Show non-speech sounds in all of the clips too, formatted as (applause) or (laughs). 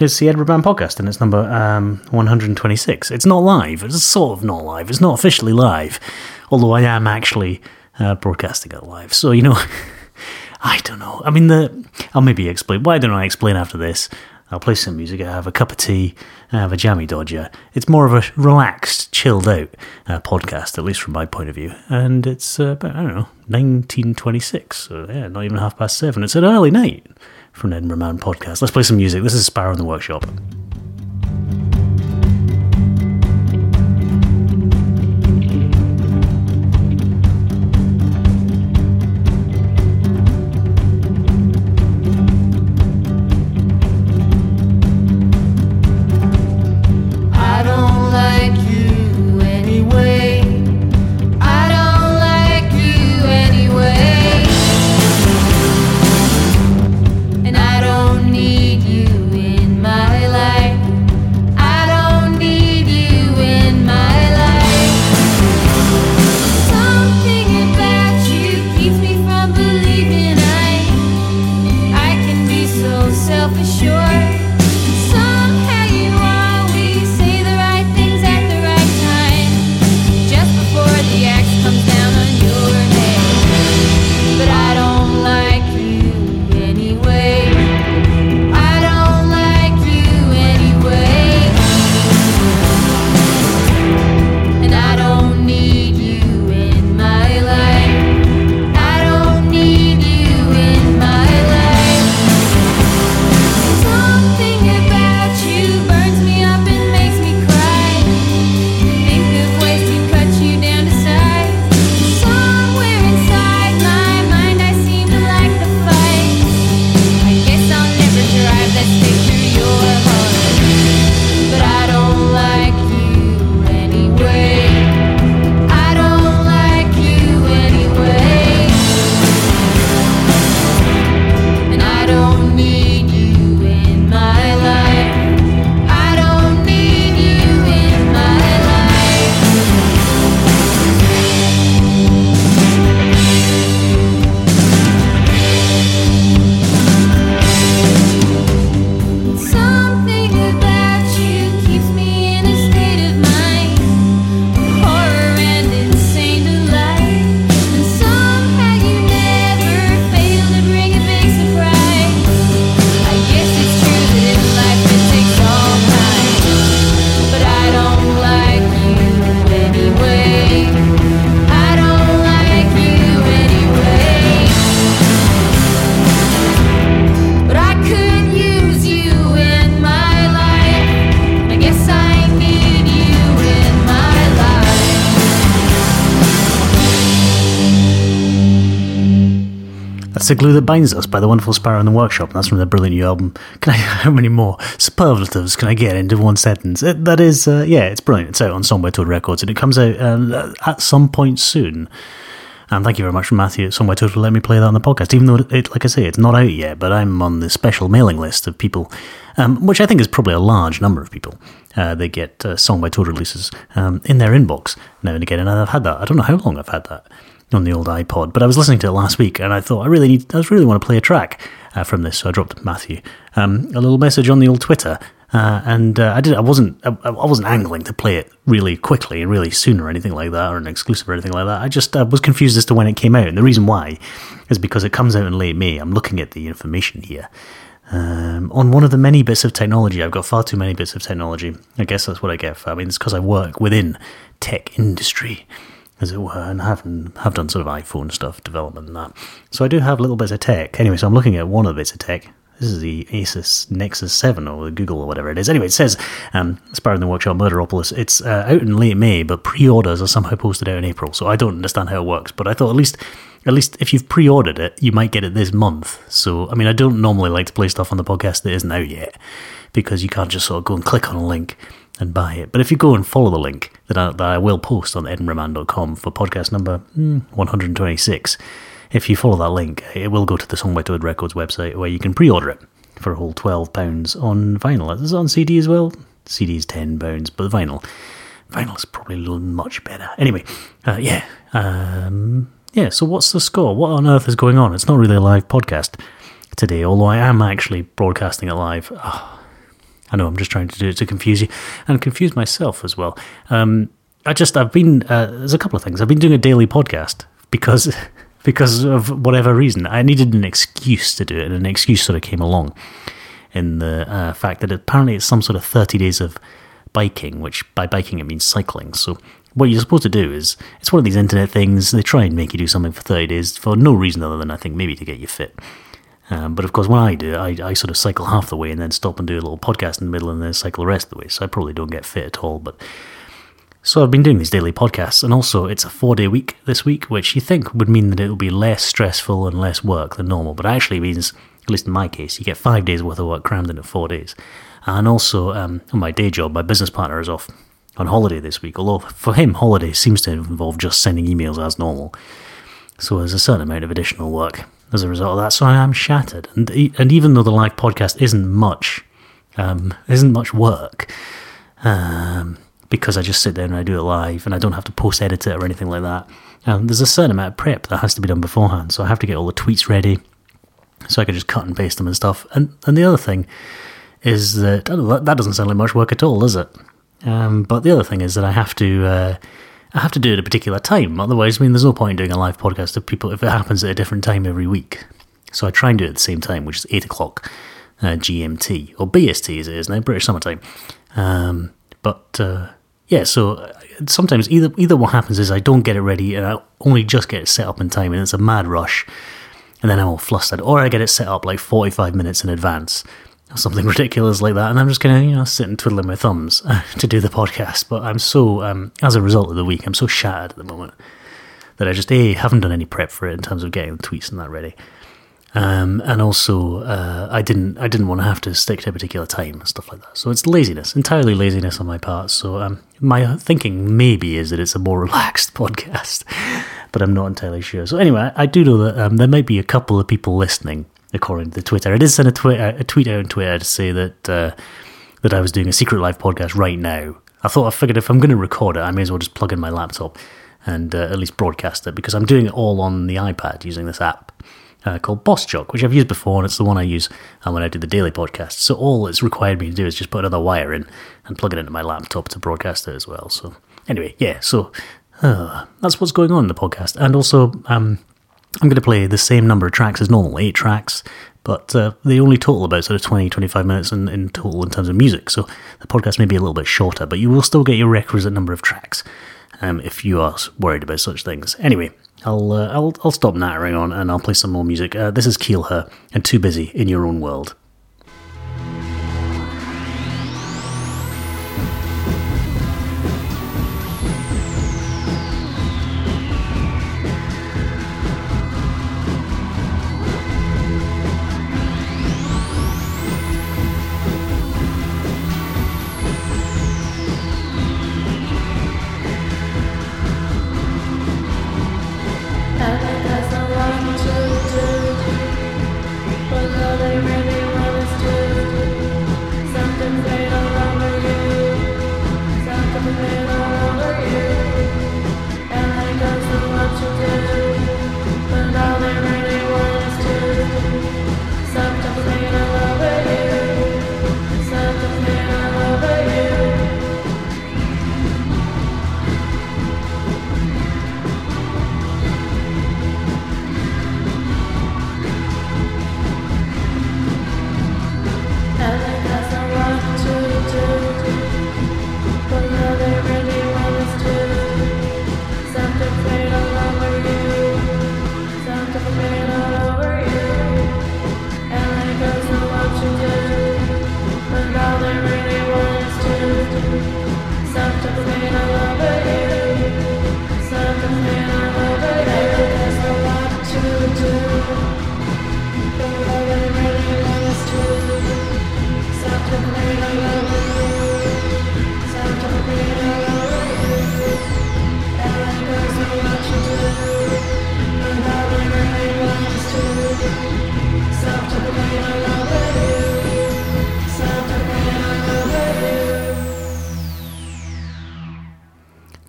It's the Edinburgh Man Podcast, and it's number um, 126. It's not live. It's sort of not live. It's not officially live, although I am actually uh, broadcasting it live. So, you know, (laughs) I don't know. I mean, the I'll maybe explain. Why don't I explain after this? I'll play some music, I have a cup of tea, I have a jammy dodger. It's more of a relaxed, chilled out uh, podcast, at least from my point of view. And it's uh, about, I don't know, 1926. So, yeah, not even half past seven. It's an early night an Edinburgh Man podcast. Let's play some music. This is Sparrow and the Workshop. That's the glue that binds us by the wonderful Sparrow and the Workshop. That's from the brilliant new album. Can I? (laughs) How many more superlatives can I get into one sentence? It, that is, uh, yeah, it's brilliant. It's out on Song by Toad Records, and it comes out uh, at some point soon. And thank you very much Matthew at Song by Toad for letting me play that on the podcast. Even though, it, like I say, it's not out yet, but I'm on the special mailing list of people, um, which I think is probably a large number of people. Uh, they get uh, Song by Toad releases um, in their inbox now and again, and I've had that. I don't know how long I've had that on the old iPod, but I was listening to it last week, and I thought I really need, I really want to play a track uh, from this, so I dropped Matthew um, a little message on the old Twitter, uh, and uh, I did. I wasn't. I, I wasn't angling to play it really quickly and really soon or anything like that, or an exclusive or anything like that. I just uh, was confused as to when it came out, and the reason why is because it comes out in late May. I'm looking at the information here. Um, on one of the many bits of technology, I've got far too many bits of technology. I guess that's what I get. For, I mean, it's because I work within tech industry, as it were, and have have done sort of iPhone stuff, development and that. So I do have little bits of tech. Anyway, so I'm looking at one of the bits of tech. This is the Asus Nexus 7 or the Google or whatever it is. Anyway, it says um, Sparrow and the Workshop Murderopolis. It's uh, out in late May, but pre-orders are somehow posted out in April. So I don't understand how it works. But I thought at least, at least if you've pre-ordered it, you might get it this month. So I mean, I don't normally like to play stuff on the podcast that isn't out yet because you can't just sort of go and click on a link and buy it. But if you go and follow the link that I, that I will post on edinburghman.com for podcast number hmm, 126, if you follow that link, it will go to the Song by Toad Records website where you can pre-order it for a whole £12 on vinyl. Is it on CD as well? CD is £10, but the vinyl. Vinyl's probably much better. Anyway, uh, yeah. Um, yeah, so what's the score? What on earth is going on? It's not really a live podcast today, although I am actually broadcasting it live. Oh, I know I'm just trying to do it to confuse you and confuse myself as well. Um, I just I've been uh, there's a couple of things. I've been doing a daily podcast because (laughs) because of whatever reason I needed an excuse to do it, and an excuse sort of came along in the uh, fact that apparently it's some sort of 30 days of biking, which by biking it means cycling. So what you're supposed to do is it's one of these internet things. They try and make you do something for 30 days for no reason other than I think maybe to get you fit. Um, but of course, when I do I, I sort of cycle half the way and then stop and do a little podcast in the middle and then cycle the rest of the way. So I probably don't get fit at all. But so I've been doing these daily podcasts, and also it's a four day week this week, which you think would mean that it will be less stressful and less work than normal, but actually means, at least in my case, you get five days worth of work crammed into four days. And also, um, my day job, my business partner is off on holiday this week, although for him, holiday seems to involve just sending emails as normal. So there's a certain amount of additional work as a result of that. So I am shattered, and and even though the live podcast isn't much, um, isn't much work, um, because I just sit down and I do it live, and I don't have to post edit it or anything like that. Um, there's a certain amount of prep that has to be done beforehand, so I have to get all the tweets ready, so I can just cut and paste them and stuff. And and the other thing is that, that doesn't sound like much work at all, does it? Um, but the other thing is that I have to uh, I have to do it at a particular time. Otherwise, I mean, there's no point in doing a live podcast if people if it happens at a different time every week. So I try and do it at the same time, which is eight o'clock uh, GMT or BST as it is now, British summertime. Um, but uh, yeah, so uh, sometimes either either what happens is I don't get it ready and I only just get it set up in time, and it's a mad rush, and then I'm all flustered, or I get it set up like 45 minutes in advance or something (laughs) ridiculous like that, and I'm just gonna you know sit and twiddling my thumbs (laughs) to do the podcast. But I'm so um, as a result of the week, I'm so shattered at the moment that I just a haven't done any prep for it in terms of getting the tweets and that ready. Um, and also, uh, I didn't I didn't want to have to stick to a particular time and stuff like that. So it's laziness, entirely laziness on my part. So um, my thinking maybe is that it's a more (laughs) relaxed podcast, but I'm not entirely sure. So anyway, I do know that um, there might be a couple of people listening, according to the Twitter. I did send a, twi- a tweet out on Twitter to say that uh, that I was doing a secret live podcast right now. I thought I figured if I'm going to record it, I may as well just plug in my laptop and uh, at least broadcast it because I'm doing it all on the iPad using this app uh, called Boss Jock, which I've used before, and it's the one I use uh, when I do the daily podcast. So all it's required me to do is just put another wire in and plug it into my laptop to broadcast it as well. So anyway, yeah, so uh, that's what's going on in the podcast, and also um, I'm going to play the same number of tracks as normal, eight tracks. But uh, they only total about sort of 20, 25 minutes in, in total in terms of music. So the podcast may be a little bit shorter, but you will still get your requisite number of tracks um, if you are worried about such things. Anyway, I'll, uh, I'll, I'll stop nattering on and I'll play some more music. Uh, this is Keel Her and Too Busy in Your Own World.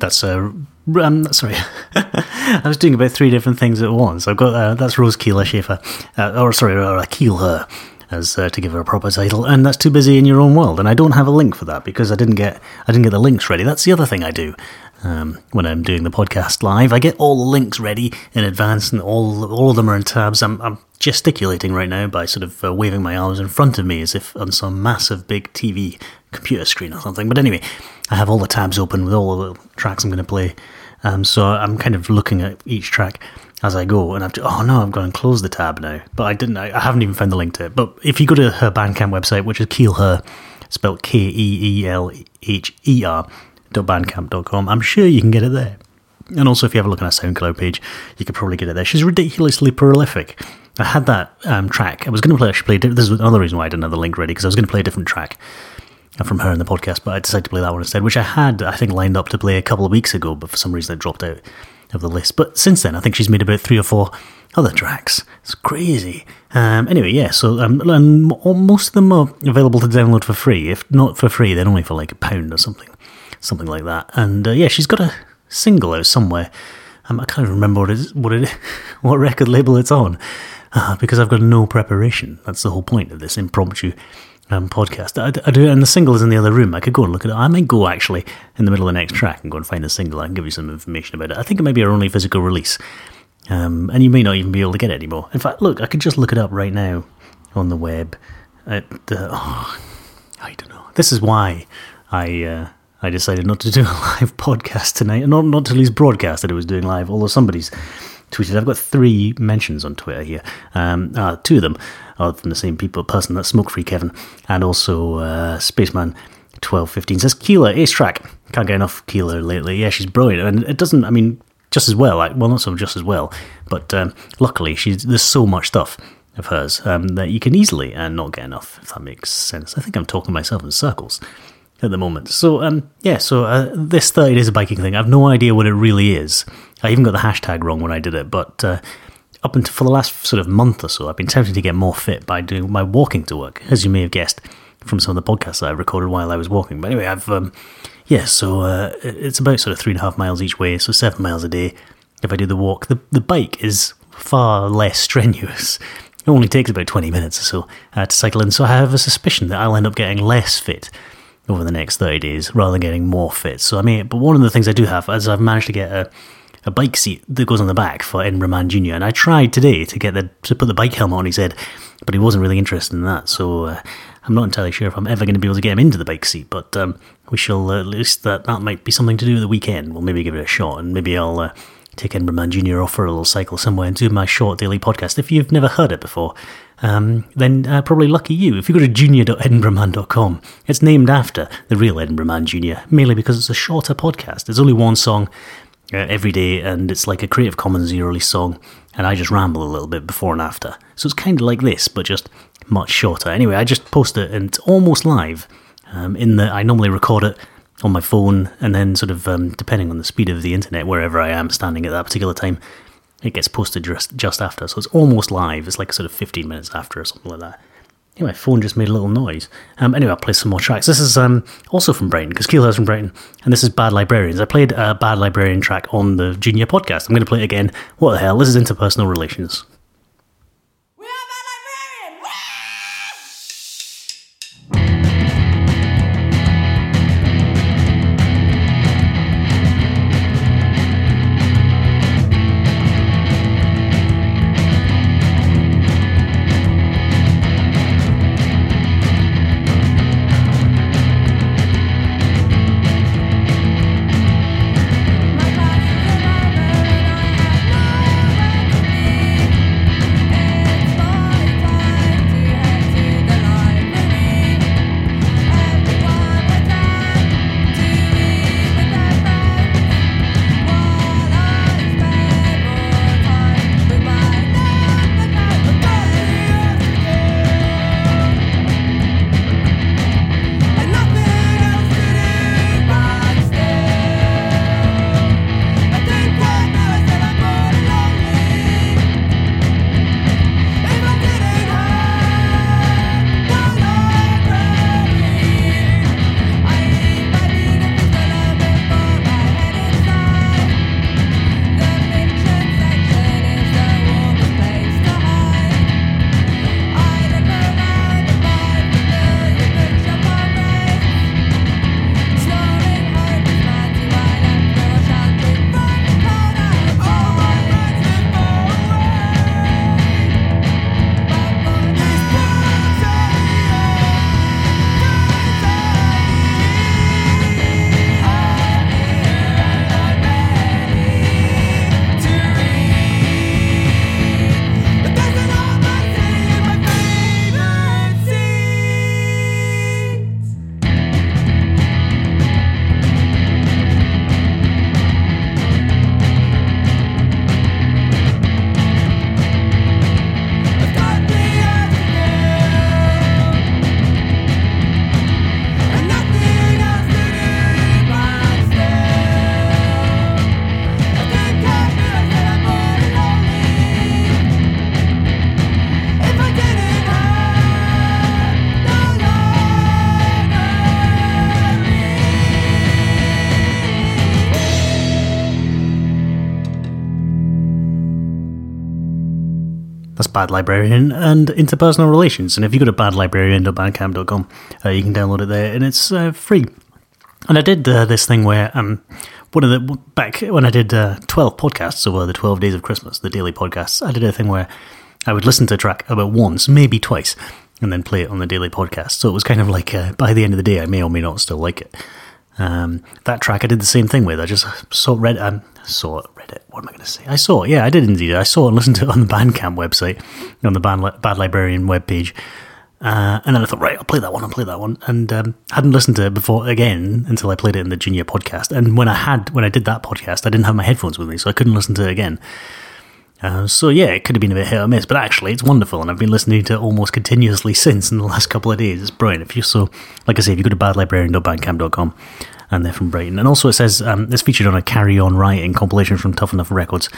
That's uh, um, sorry, (laughs) I was doing about three different things at once. I've got uh, that's Rose Keeler Schaefer, uh, or sorry, or Keel Her, as uh, to give her a proper title, and that's too busy in your own world. And I don't have a link for that because I didn't get I didn't get the links ready. That's the other thing I do um, when I'm doing the podcast live. I get all the links ready in advance, and all all of them are in tabs. I'm, I'm gesticulating right now by sort of uh, waving my arms in front of me as if on some massive big TV computer screen or something. But anyway, I have all the tabs open with all the tracks I'm going to play. Um, so I'm kind of looking at each track as I go, and I've oh no, I've gone and closed the tab now. But I didn't. I, I haven't even found the link to it. But if you go to her Bandcamp website, which is Keelher, spelled K E E L H E R dot bandcamp.com, I'm sure you can get it there. And also, if you have a look on her SoundCloud page, you could probably get it there. She's ridiculously prolific. I had that um, track. I was going to play actually play. This is another reason why I didn't have the link ready because I was going to play a different track from her in the podcast, but I decided to play that one instead, which I had, I think, lined up to play a couple of weeks ago, but for some reason it dropped out of the list. But since then, I think she's made about three or four other tracks. It's crazy. Um, anyway, yeah, so um, most of them are available to download for free. If not for free, then only for like a pound or something, something like that. And uh, yeah, she's got a single out somewhere. Um, I can't even remember what it is, what it, (laughs) what record label it's on, uh, because I've got no preparation. That's the whole point of this impromptu um, podcast. I, I, do, and the single is in the other room. I could go and look at it. I might go actually in the middle of the next track and go and find the single. I can give you some information about it. I think it might be our only physical release, um, and you may not even be able to get it anymore. In fact, look, I could just look it up right now on the web. At the, oh, I don't know. This is why I uh, I decided not to do a (laughs) live podcast tonight, and not not to least broadcast that it was doing live. Although somebody's tweeted. I've got three mentions on Twitter here. Um, uh, two of them are from the same people, person that's Smoke Free Kevin, and also uh, Spaceman. 1215 says Keel Her, ace track. Can't get enough Keel Her lately. Yeah, she's brilliant. And it doesn't, I mean, just as well, like, well, not so just as well, but um, luckily, she's there's so much stuff of hers um, that you can easily uh, not get enough, if that makes sense. I think I'm talking myself in circles at the moment. So, um, yeah, so uh, this 30 days of biking thing, I've no idea what it really is. I even got the hashtag wrong when I did it, but uh, up until for the last sort of month or so, I've been tempted to get more fit by doing my walking to work, as you may have guessed from some of the podcasts that I recorded while I was walking. But anyway, I've, um, yeah, so uh, it's about sort of three and a half miles each way, so seven miles a day if I do the walk. The, the bike is far less (laughs) strenuous. It only takes about 20 minutes or so uh, to cycle in, so I have a suspicion that I'll end up getting less fit over the next 30 days rather than getting more fit. So, I mean, but one of the things I do have is I've managed to get a, a bike seat that goes on the back for Edinburgh Man Jr. And I tried today to get the to put the bike helmet on his head, but he wasn't really interested in that. So uh, I'm not entirely sure if I'm ever going to be able to get him into the bike seat. But um, we shall uh, at least that that might be something to do the weekend. We'll maybe give it a shot, and maybe I'll. Uh, Take Edinburgh Man Jr. off for a little cycle somewhere and do my short daily podcast. If you've never heard it before, um, then uh, probably lucky you. If you go to junior.edinburghman.com, it's named after the real Edinburgh Man Jr., mainly because it's a shorter podcast. There's only one song uh, every day, and it's like a Creative Commons release song, and I just ramble a little bit before and after. So it's kind of like this, but just much shorter. Anyway, I just post it, and it's almost live. Um, in the, I normally record it on my phone, and then sort of um, depending on the speed of the internet, wherever I am standing at that particular time, it gets posted just just after. So it's almost live. It's like sort of 15 minutes after or something like that. Anyway, phone just made a little noise. Um, anyway, I'll play some more tracks. This is um, also from Brighton, because Keel Her's from Brighton, and this is Bad Librarians. I played a Bad Librarian track on the Junior podcast. I'm going to play it again. What the hell? This is interpersonal relations. Bad Librarian and Interpersonal Relations. And if you go to badlibrarian.bandcamp.com, uh, you can download it there and it's uh, free. And I did uh, this thing where um, one of the back when I did uh, twelve podcasts over the twelve days of Christmas, the daily podcasts. I did a thing where I would listen to a track about once, maybe twice, and then play it on the daily podcast. So it was kind of like uh, by the end of the day, I may or may not still like it. Um, that track I did the same thing with. I just saw read um, saw it, read it. What am I going to say? I saw it. Yeah, I did indeed. I saw and listened to it on the Bandcamp website, on the Bad, Bad Librarian webpage. Uh, and then I thought, right, I'll play that one, I'll play that one. And um, hadn't listened to it before again until I played it in the junior podcast. And when I had, when I did that podcast, I didn't have my headphones with me, so I couldn't listen to it again. Uh, so yeah, it could have been a bit hit or miss, but actually it's wonderful, and I've been listening to it almost continuously since in the last couple of days. It's brilliant. If you so, like I say, if you go to badlibrarian.bandcamp.com, and they're from Brighton, and also it says um, it's featured on a Carry On Rioting compilation from Tough Enough Records.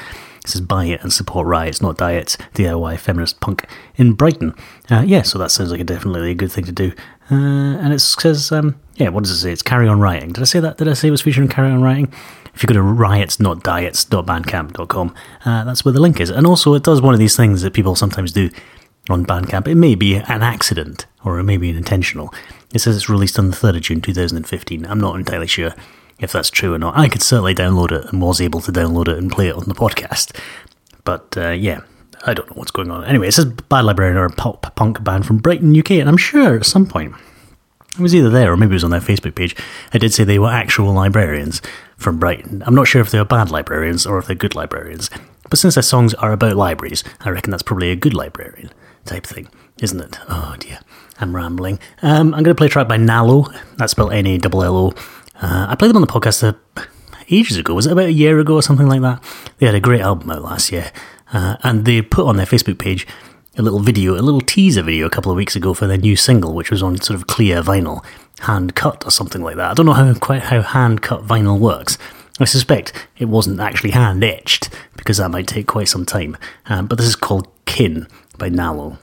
It says buy it and support riots, not diets. DIY feminist punk in Brighton. Uh, yeah, so that sounds like a definitely a good thing to do. Uh, and it says, um, yeah, what does it say? It's Carry On Rioting. Did I say that? Did I say it was featured on Carry On Rioting? If you go to riots.diets.bandcamp.com, uh, that's where the link is. And also, it does one of these things that people sometimes do on Bandcamp. It may be an accident, or it may be an intentional. It says it's released on the 3rd of June 2015. I'm not entirely sure if that's true or not. I could certainly download it and was able to download it and play it on the podcast. But uh, yeah, I don't know what's going on. Anyway, it says Bad Librarian are a pop punk band from Brighton, UK, and I'm sure at some point it was either there or maybe it was on their Facebook page. I did say they were actual librarians from Brighton. I'm not sure if they are bad librarians or if they're good librarians. But since their songs are about libraries, I reckon that's probably a good librarian type thing, isn't it? Oh dear, I'm rambling. Um, I'm going to play a track by Nallo. That's spelled N A L L O. Uh, I played them on the podcast uh, ages ago. Was it about a year ago or something like that? They had a great album out last year. Uh, and they put on their Facebook page a little video, a little teaser video a couple of weeks ago for their new single, which was on sort of clear vinyl, hand cut or something like that. I don't know how quite how hand cut vinyl works. I suspect it wasn't actually hand etched because that might take quite some time. Um, but this is called Kin by Nallo.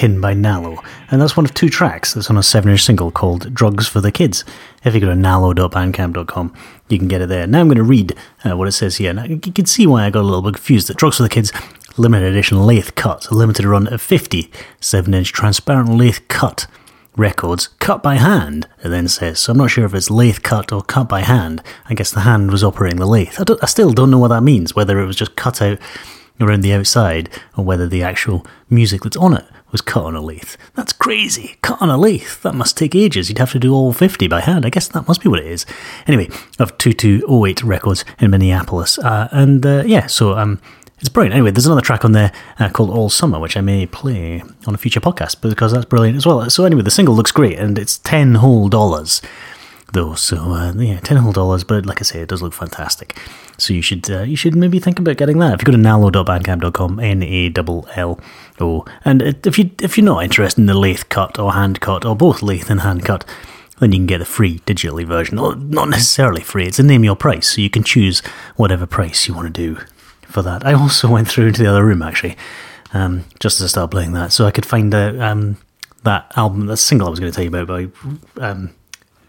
Kin by Nallo. And that's one of two tracks that's on a 7 inch single called Drugs for the Kids. If you go to nallo.bandcamp.com, you can get it there. Now I'm going to read uh, what it says here. Now, you can see why I got a little bit confused. That Drugs for the Kids limited edition lathe cut, a limited run of 50 7 inch transparent lathe cut records cut by hand, it then says. So I'm not sure if it's lathe cut or cut by hand. I guess the hand was operating the lathe. I, I still don't know what that means, whether it was just cut out around the outside or whether the actual music that's on it was cut on a lathe. That's crazy. Cut on a lathe. That must take ages. You'd have to do all 50 by hand. I guess that must be what it is. Anyway, of 2208 Records in Minneapolis. Uh, and uh, yeah, so um, it's brilliant. Anyway, there's another track on there uh, called All Summer, which I may play on a future podcast because that's brilliant as well. So anyway, the single looks great and it's 10 whole dollars though. So uh, yeah, 10 whole dollars, but like I say, it does look fantastic. So you should uh, you should maybe think about getting that. If you go to nallo.bandcamp.com, N A L L O, and if you if you're not interested in the lathe cut or hand cut or both lathe and hand cut, then you can get the free digitally version. Or not necessarily free. It's a name your price, so you can choose whatever price you want to do for that. I also went through into the other room actually, um, just I start playing that, so I could find out um, that album, that single I was going to tell you about by um,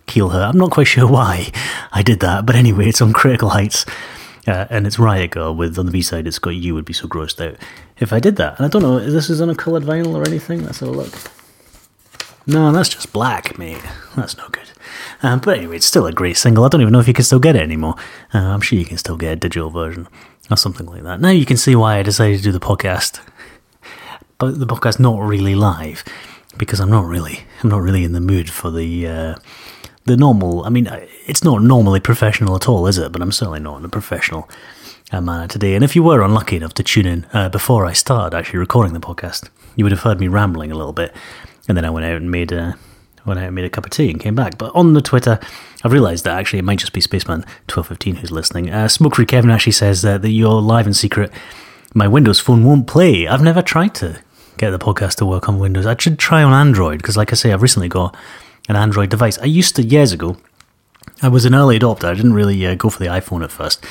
Keel Her. I'm not quite sure why I did that, but anyway, it's on Critical Heights. Uh, and it's Riot Girl with on the B side. It's got you would be so grossed out if I did that. And I don't know, this is on a coloured vinyl or anything. Let's have a look. No, that's just black, mate. That's no good. Um, but anyway, it's still a great single. I don't even know if you can still get it anymore. Uh, I'm sure you can still get a digital version or something like that. Now you can see why I decided to do the podcast, but the podcast not really live because I'm not really, I'm not really in the mood for the uh, the normal. I mean, it's not normally professional at all, is it? But I'm certainly not in a professional uh, manner today. And if you were unlucky enough to tune in uh, before I started actually recording the podcast, you would have heard me rambling a little bit, and then I went out and made a went out and made a cup of tea and came back. But on the Twitter, I've realised that actually it might just be Spaceman twelve fifteen who's listening. Uh, Smoke Free Kevin actually says that, that you're live in secret. My Windows phone won't play. I've never tried to get the podcast to work on Windows. I should try on Android because, like I say, I've recently got an Android device. I used to years ago. I was an early adopter. I didn't really uh, go for the iPhone at first.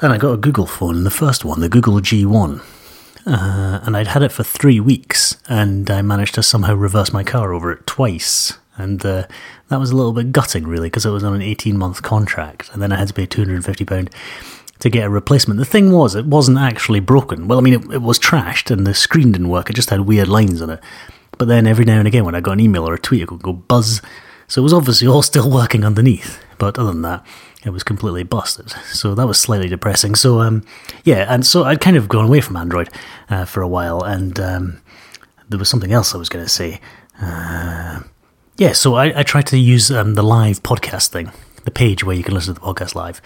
And I got a Google phone, the first one, the Google G1. Uh, and I'd had it for three weeks, and I managed to somehow reverse my car over it twice. And uh, that was a little bit gutting, really, because it was on an 18 month contract, and then I had to pay £250 to get a replacement. The thing was, it wasn't actually broken. Well, I mean, it, it was trashed, and the screen didn't work, it just had weird lines on it. But then every now and again, when I got an email or a tweet, it would go buzz. So it was obviously all (laughs) still working underneath. But other than that, it was completely busted. So that was slightly depressing. So um, yeah, and so I'd kind of gone away from Android uh, for a while, and um, there was something else I was going to say. Uh, yeah, so I, I tried to use um, the live podcast thing, the page where you can listen to the podcast live.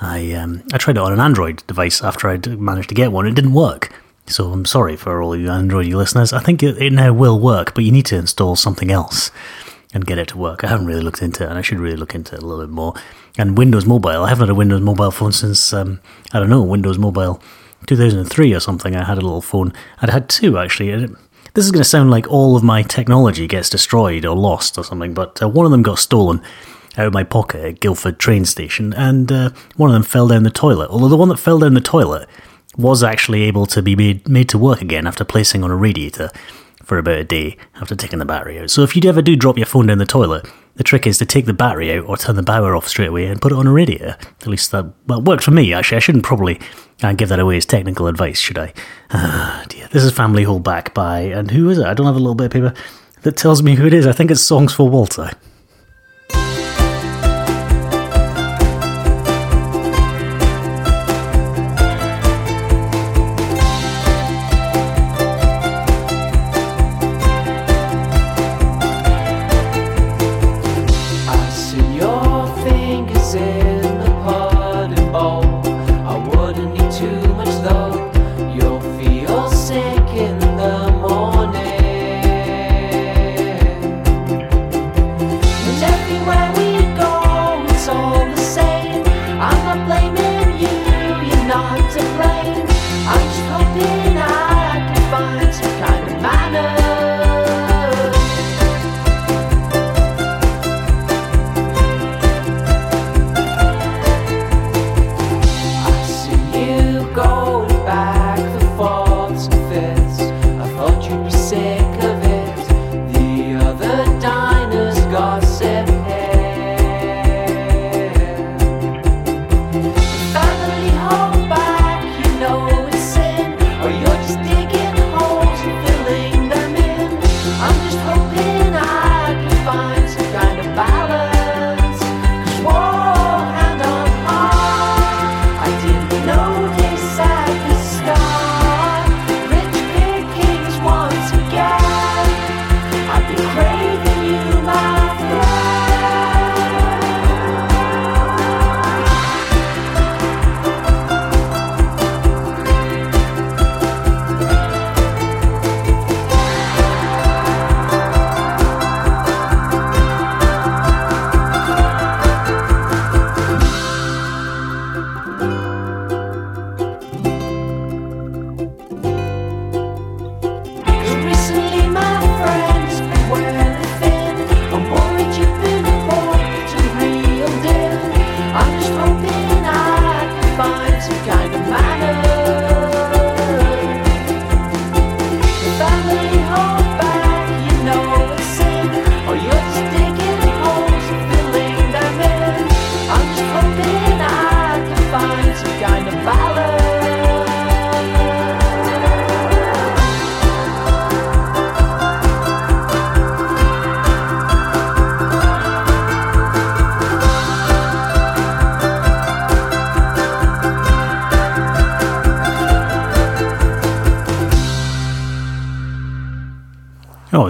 I um, I tried it on an Android device after I'd managed to get one. It didn't work. So I'm sorry for all you Android listeners. I think it, now will work, but you need to install something else and get it to work. I haven't really looked into it, and I should really look into it a little bit more. And Windows Mobile, I haven't had a Windows Mobile phone since um, I don't know Windows Mobile 2003 or something. I had a little phone. I'd had two actually. This is going to sound like all of my technology gets destroyed or lost or something, but uh, one of them got stolen out of my pocket at Guildford train station, and uh, one of them fell down the toilet. Although the one that fell down the toilet was actually able to be made, made to work again after placing on a radiator for about a day after taking the battery out. So if you ever do drop your phone down the toilet, the trick is to take the battery out or turn the power off straight away and put it on a radiator. At least that well, worked for me. Actually, I shouldn't probably uh, give that away as technical advice, should I? Ah, (sighs) dear. This is Family Hold Back by and who is it? I don't have a little bit of paper that tells me who it is. I think it's Songs for Walter.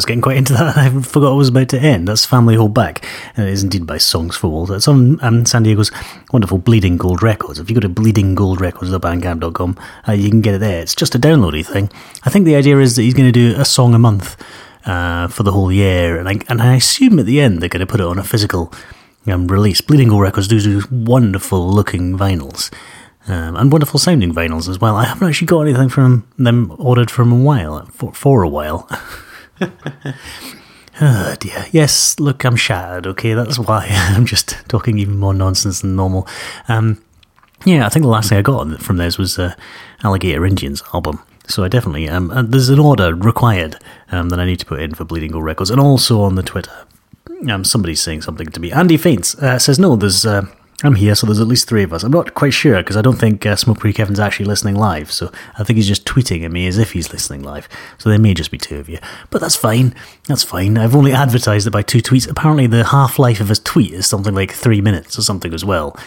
Getting quite into that. I forgot it was about to end. That's Family Hold Back. And it is indeed by Songs for Walter. It's on um, San Diego's wonderful Bleeding Gold Records. If you go to bleedinggoldrecords.bandcamp.com, uh, you can get it there. It's just a downloady thing. I think the idea is that he's going to do a song a month uh, for the whole year. And I, and I assume at the end they're going to put it on a physical um, release. Bleeding Gold Records do do wonderful looking vinyls. Um, and wonderful sounding vinyls as well. I haven't actually got anything from them ordered from a while, for, for a while. (laughs) (laughs) Oh dear. Yes, look, I'm shattered, okay? That's why (laughs) I'm just talking even more nonsense than normal. Um, yeah, I think the last thing I got from theirs was uh, Alligator Indian's album. So I definitely, um, uh, there's an order required um, that I need to put in for Bleeding Gold Records, and also on the Twitter. Um, somebody's saying something to me. Andy Faints uh, says, no, there's, uh, I'm here, so there's at least three of us. I'm not quite sure, because I don't think uh, Smoke Pre Kevin's actually listening live, so I think he's just tweeting at me as if he's listening live. So there may just be two of you. But that's fine. That's fine. I've only advertised it by two tweets. Apparently the half-life of a tweet is something like three minutes or something as well.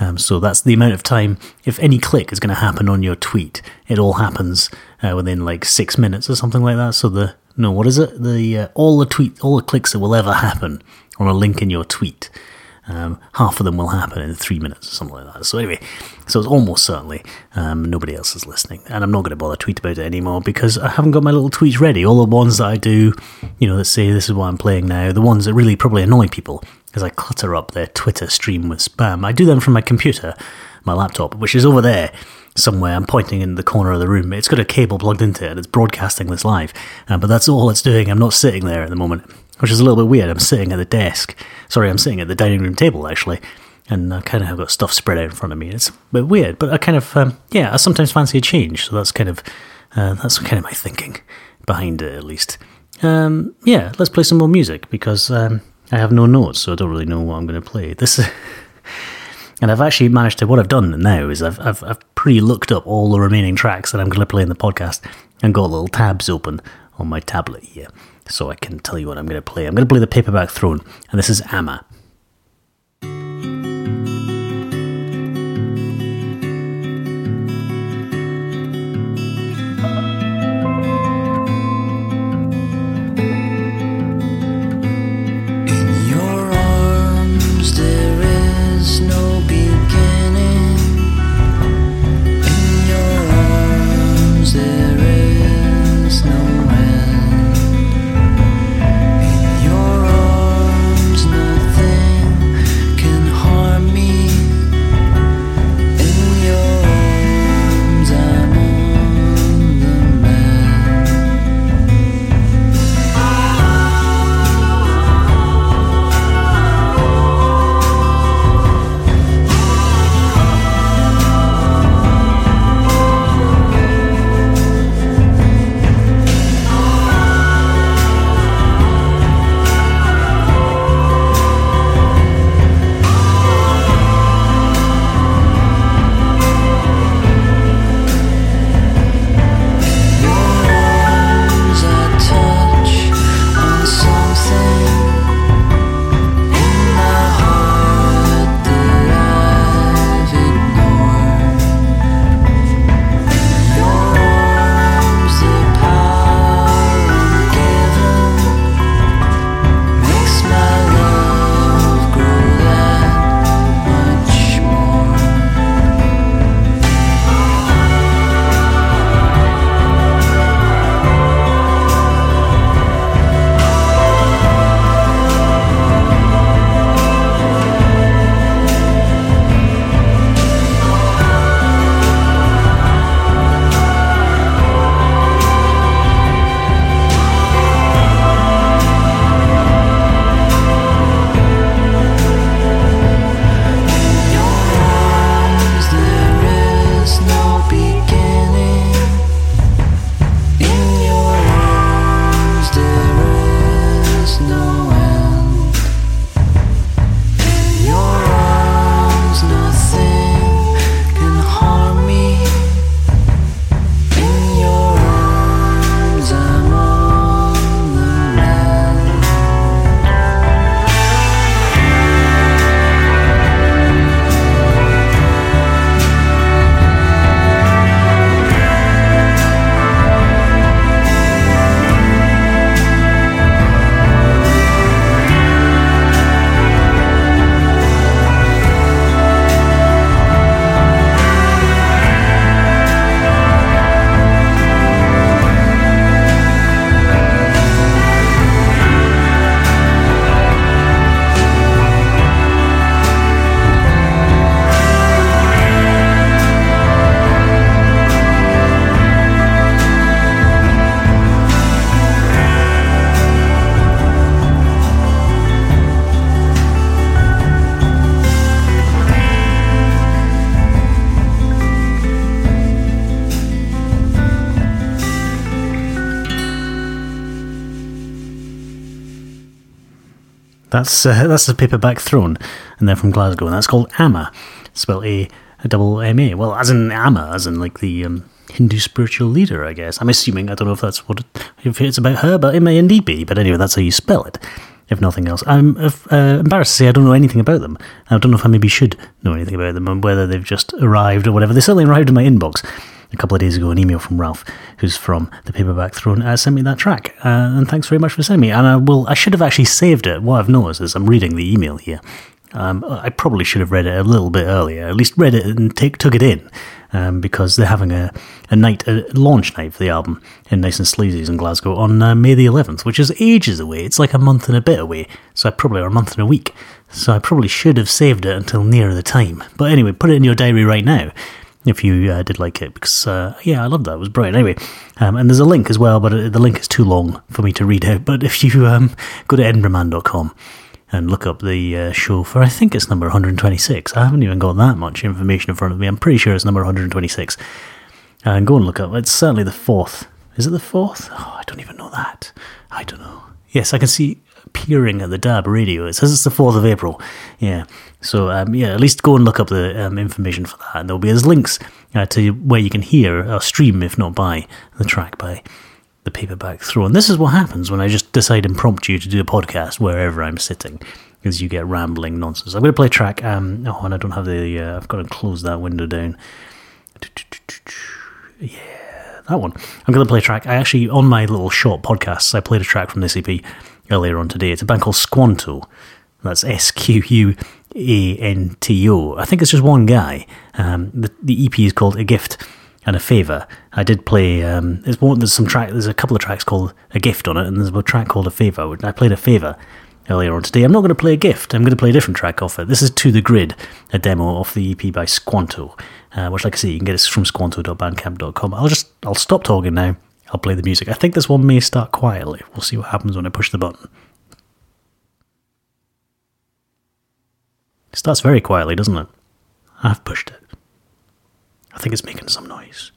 Um, so that's the amount of time. If any click is going to happen on your tweet, it all happens uh, within like six minutes or something like that. So the no, what is it? The uh, all the tweet, all the clicks that will ever happen on a link in your tweet. Um, half of them will happen in three minutes or something like that. So anyway, so it's almost certainly um, nobody else is listening, and I'm not going to bother tweet about it anymore because I haven't got my little tweets ready. All the ones that I do, you know, that say this is what I'm playing now, the ones that really probably annoy people as I clutter up their Twitter stream with spam. I do them from my computer, my laptop, which is over there somewhere. I'm pointing in the corner of the room. It's got a cable plugged into it and it's broadcasting this live. Uh, but that's all it's doing. I'm not sitting there at the moment, which is a little bit weird. I'm sitting at the desk. Sorry, I'm sitting at the dining room table actually. And I kind of have got stuff spread out in front of me. It's a bit weird, but I kind of, um, yeah, I sometimes fancy a change. So that's kind of, uh, that's kind of my thinking behind it, at least. Um, yeah, let's play some more music because um, I have no notes, so I don't really know what I'm going to play. This is. (laughs) And I've actually managed to. What I've done now is I've I've, I've pre looked up all the remaining tracks that I'm going to play in the podcast, and got little tabs open on my tablet here, so I can tell you what I'm going to play. I'm going to play the Paperback Throne, and this is Amma. That's uh, (laughs) that's the paperback throne, and they're from Glasgow, and that's called Amma, spelled A double M A. Well, as in Amma, as in like the um, Hindu spiritual leader, I guess. I'm assuming. I don't know if that's what if it's about her, but it may indeed be. But anyway, that's how you spell it. If nothing else, I'm uh, embarrassed to say I don't know anything about them. I don't know if I maybe should know anything about them and whether they've just arrived or whatever. They certainly arrived in my inbox a couple of days ago. An email from Ralph, who's from the Paperback Throne, uh, sent me that track, uh, and thanks very much for sending me. And I will. I should have actually saved it. What I've noticed is I'm reading the email here. Um, I probably should have read it a little bit earlier. At least read it and take, took it in, um, because they're having a, a night, a launch night for the album in Nice and Sleazy's in Glasgow on uh, May the 11th, which is ages away. It's like a month and a bit away. So I probably or a month and a week. So I probably should have saved it until nearer the time. But anyway, put it in your diary right now if you uh, did like it because uh, yeah i loved that. It was brilliant. Anyway um, and there's a link as well but uh, the link is too long for me to read out. But if you um, go to edinburghman.com and look up the uh, show for i think it's number 126 i haven't even got that much information in front of me. I'm pretty sure it's number 126 and go and look up. It's certainly the fourth. Is it the fourth? Oh i don't even know that. I don't know. Yes i can see appearing at the DAB radio. It says it's the 4th of April. Yeah. So, um, yeah, at least go and look up the um, information for that. And there'll be as links uh, to where you can hear or stream, if not buy, the track by the Paperback Throne. And This is what happens when I just decide impromptu to do a podcast wherever I'm sitting. Because you get rambling nonsense. I'm going to play a track. Um, oh, and I don't have the. Uh, I've got to close that window down. Yeah, that one. I'm going to play a track. I actually, on my little short podcasts, I played a track from this EP earlier on today. It's a band called Squanto. That's S Q U A N T O. I think it's just one guy. Um, the, the EP is called A Gift and a Favour. I did play. Um, there's one. There's some track. There's a couple of tracks called A Gift on it, and there's a track called A Favour. I played A Favour earlier on today. I'm not going to play a gift. I'm going to play a different track off it. This is To the Grid, a demo of the EP by Squanto, uh, which, like I say, you can get it from squanto.bandcamp.com. I'll just I'll stop talking now. I'll play the music. I think this one may start quietly. We'll see what happens when I push the button. It starts very quietly, doesn't it? I've pushed it. I think it's making some noise.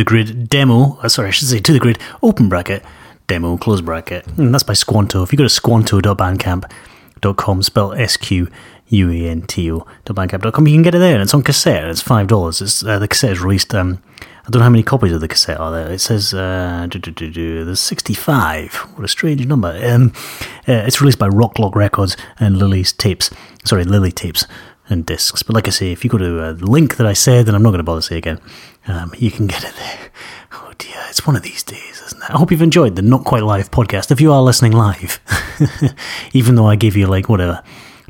The Grid Demo. uh, Sorry, I should say To The Grid Open Bracket Demo Close Bracket. And that's by Squanto. If you go to squanto.bandcamp.com, spell S Q U E N T O.bandcamp.com, you can get it there. And it's on cassette. And it's $5. It's, uh, the cassette is released. Um, I don't know how many copies of the cassette are there. It says uh, there's 65. What a strange number. Um, uh, it's released by Rock Log Records and Lily's Tapes. Sorry, Lily Tapes and Discs. But like I say, if you go to uh, the link that I said, then I'm not going to bother to say again, um, you can get it there. (laughs) Oh dear, it's one of these days, isn't it? I hope you've enjoyed the Not Quite Live podcast. If you are listening live, (laughs) even though I gave you like whatever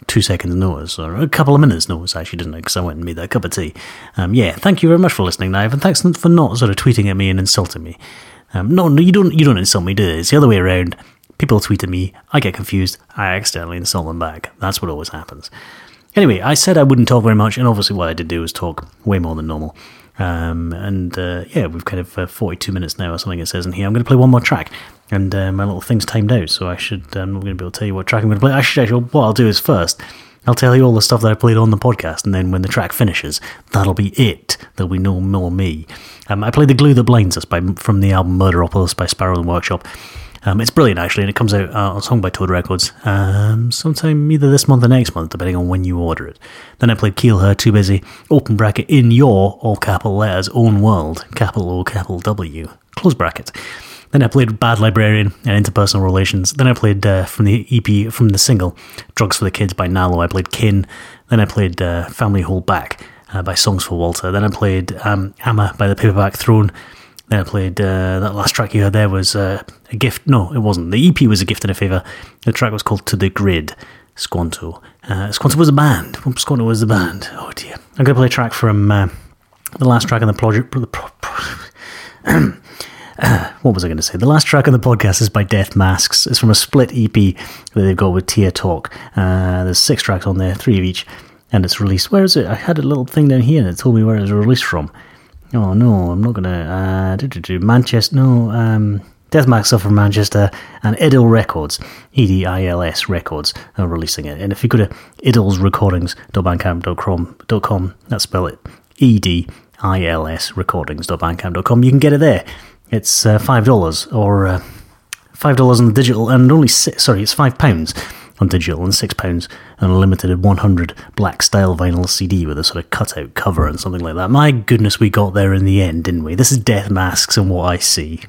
two seconds notice or a couple of minutes notice actually didn't I because I went and made that cup of tea um, yeah thank you very much for listening live and thanks for not sort of tweeting at me and insulting me um, no no you don't you don't insult me do you? it's the other way around people tweet at me I get confused I accidentally insult them back that's what always happens anyway I said I wouldn't talk very much and obviously what I did do was talk way more than normal um, and uh, yeah, we've kind of uh, 42 minutes now or something it says in here. I'm going to play one more track, and uh, my little thing's timed out, so I should. Um, I'm not going to be able to tell you what track I'm going to play. I should actually. What I'll do is first, I'll tell you all the stuff that I played on the podcast, and then when the track finishes, that'll be it. There'll be no more me. Um, I played "The Glue That Binds Us" by from the album Murderopolis by Sparrow and Workshop. Um, it's brilliant actually, and it comes out uh, on Song by Toad Records um, sometime either this month or next month, depending on when you order it. Then I played Keel Her, Too Busy, open bracket in your all capital letters own world, capital O, capital W, close bracket. Then I played Bad Librarian and Interpersonal Relations. Then I played uh, from the EP, from the single Drugs for the Kids by Nallo. I played Kin. Then I played uh, Family Hold Back uh, by Songs for Walter. Then I played um, Amma by the Paperback Throne. Then I played uh, that last track you heard there was uh, a gift. No, it wasn't. The EP was a gift and a favour. The track was called To the Grid. Squanto. Uh, Squanto was a band. Squanto was the band. Oh dear. I'm going to play a track from uh, the last track on the project. The pro- pro- (coughs) what was I going to say? The last track on the podcast is by Death Masks. It's from a split EP that they've got with Tia Talk. Uh, there's six tracks on there, three of each, and it's released. Where is it? I had a little thing down here that told me where it was released from. Oh no, I'm not gonna. Uh, do. Manchester. No, um, Death Masks are from Manchester, and Idil Records, E D I L S Records, are releasing it. And if you go to edilsrecordings.bandcamp.com, that's spell it E D I L S recordings.bandcamp.com, you can get it there. It's uh, five dollars or uh, five dollars on the digital, and only six, sorry, it's five pounds on digital and six pounds on a limited 100 black style vinyl CD with a sort of cutout cover and something like that. My goodness, we got there in the end, didn't we? This is Death Masks and what I see.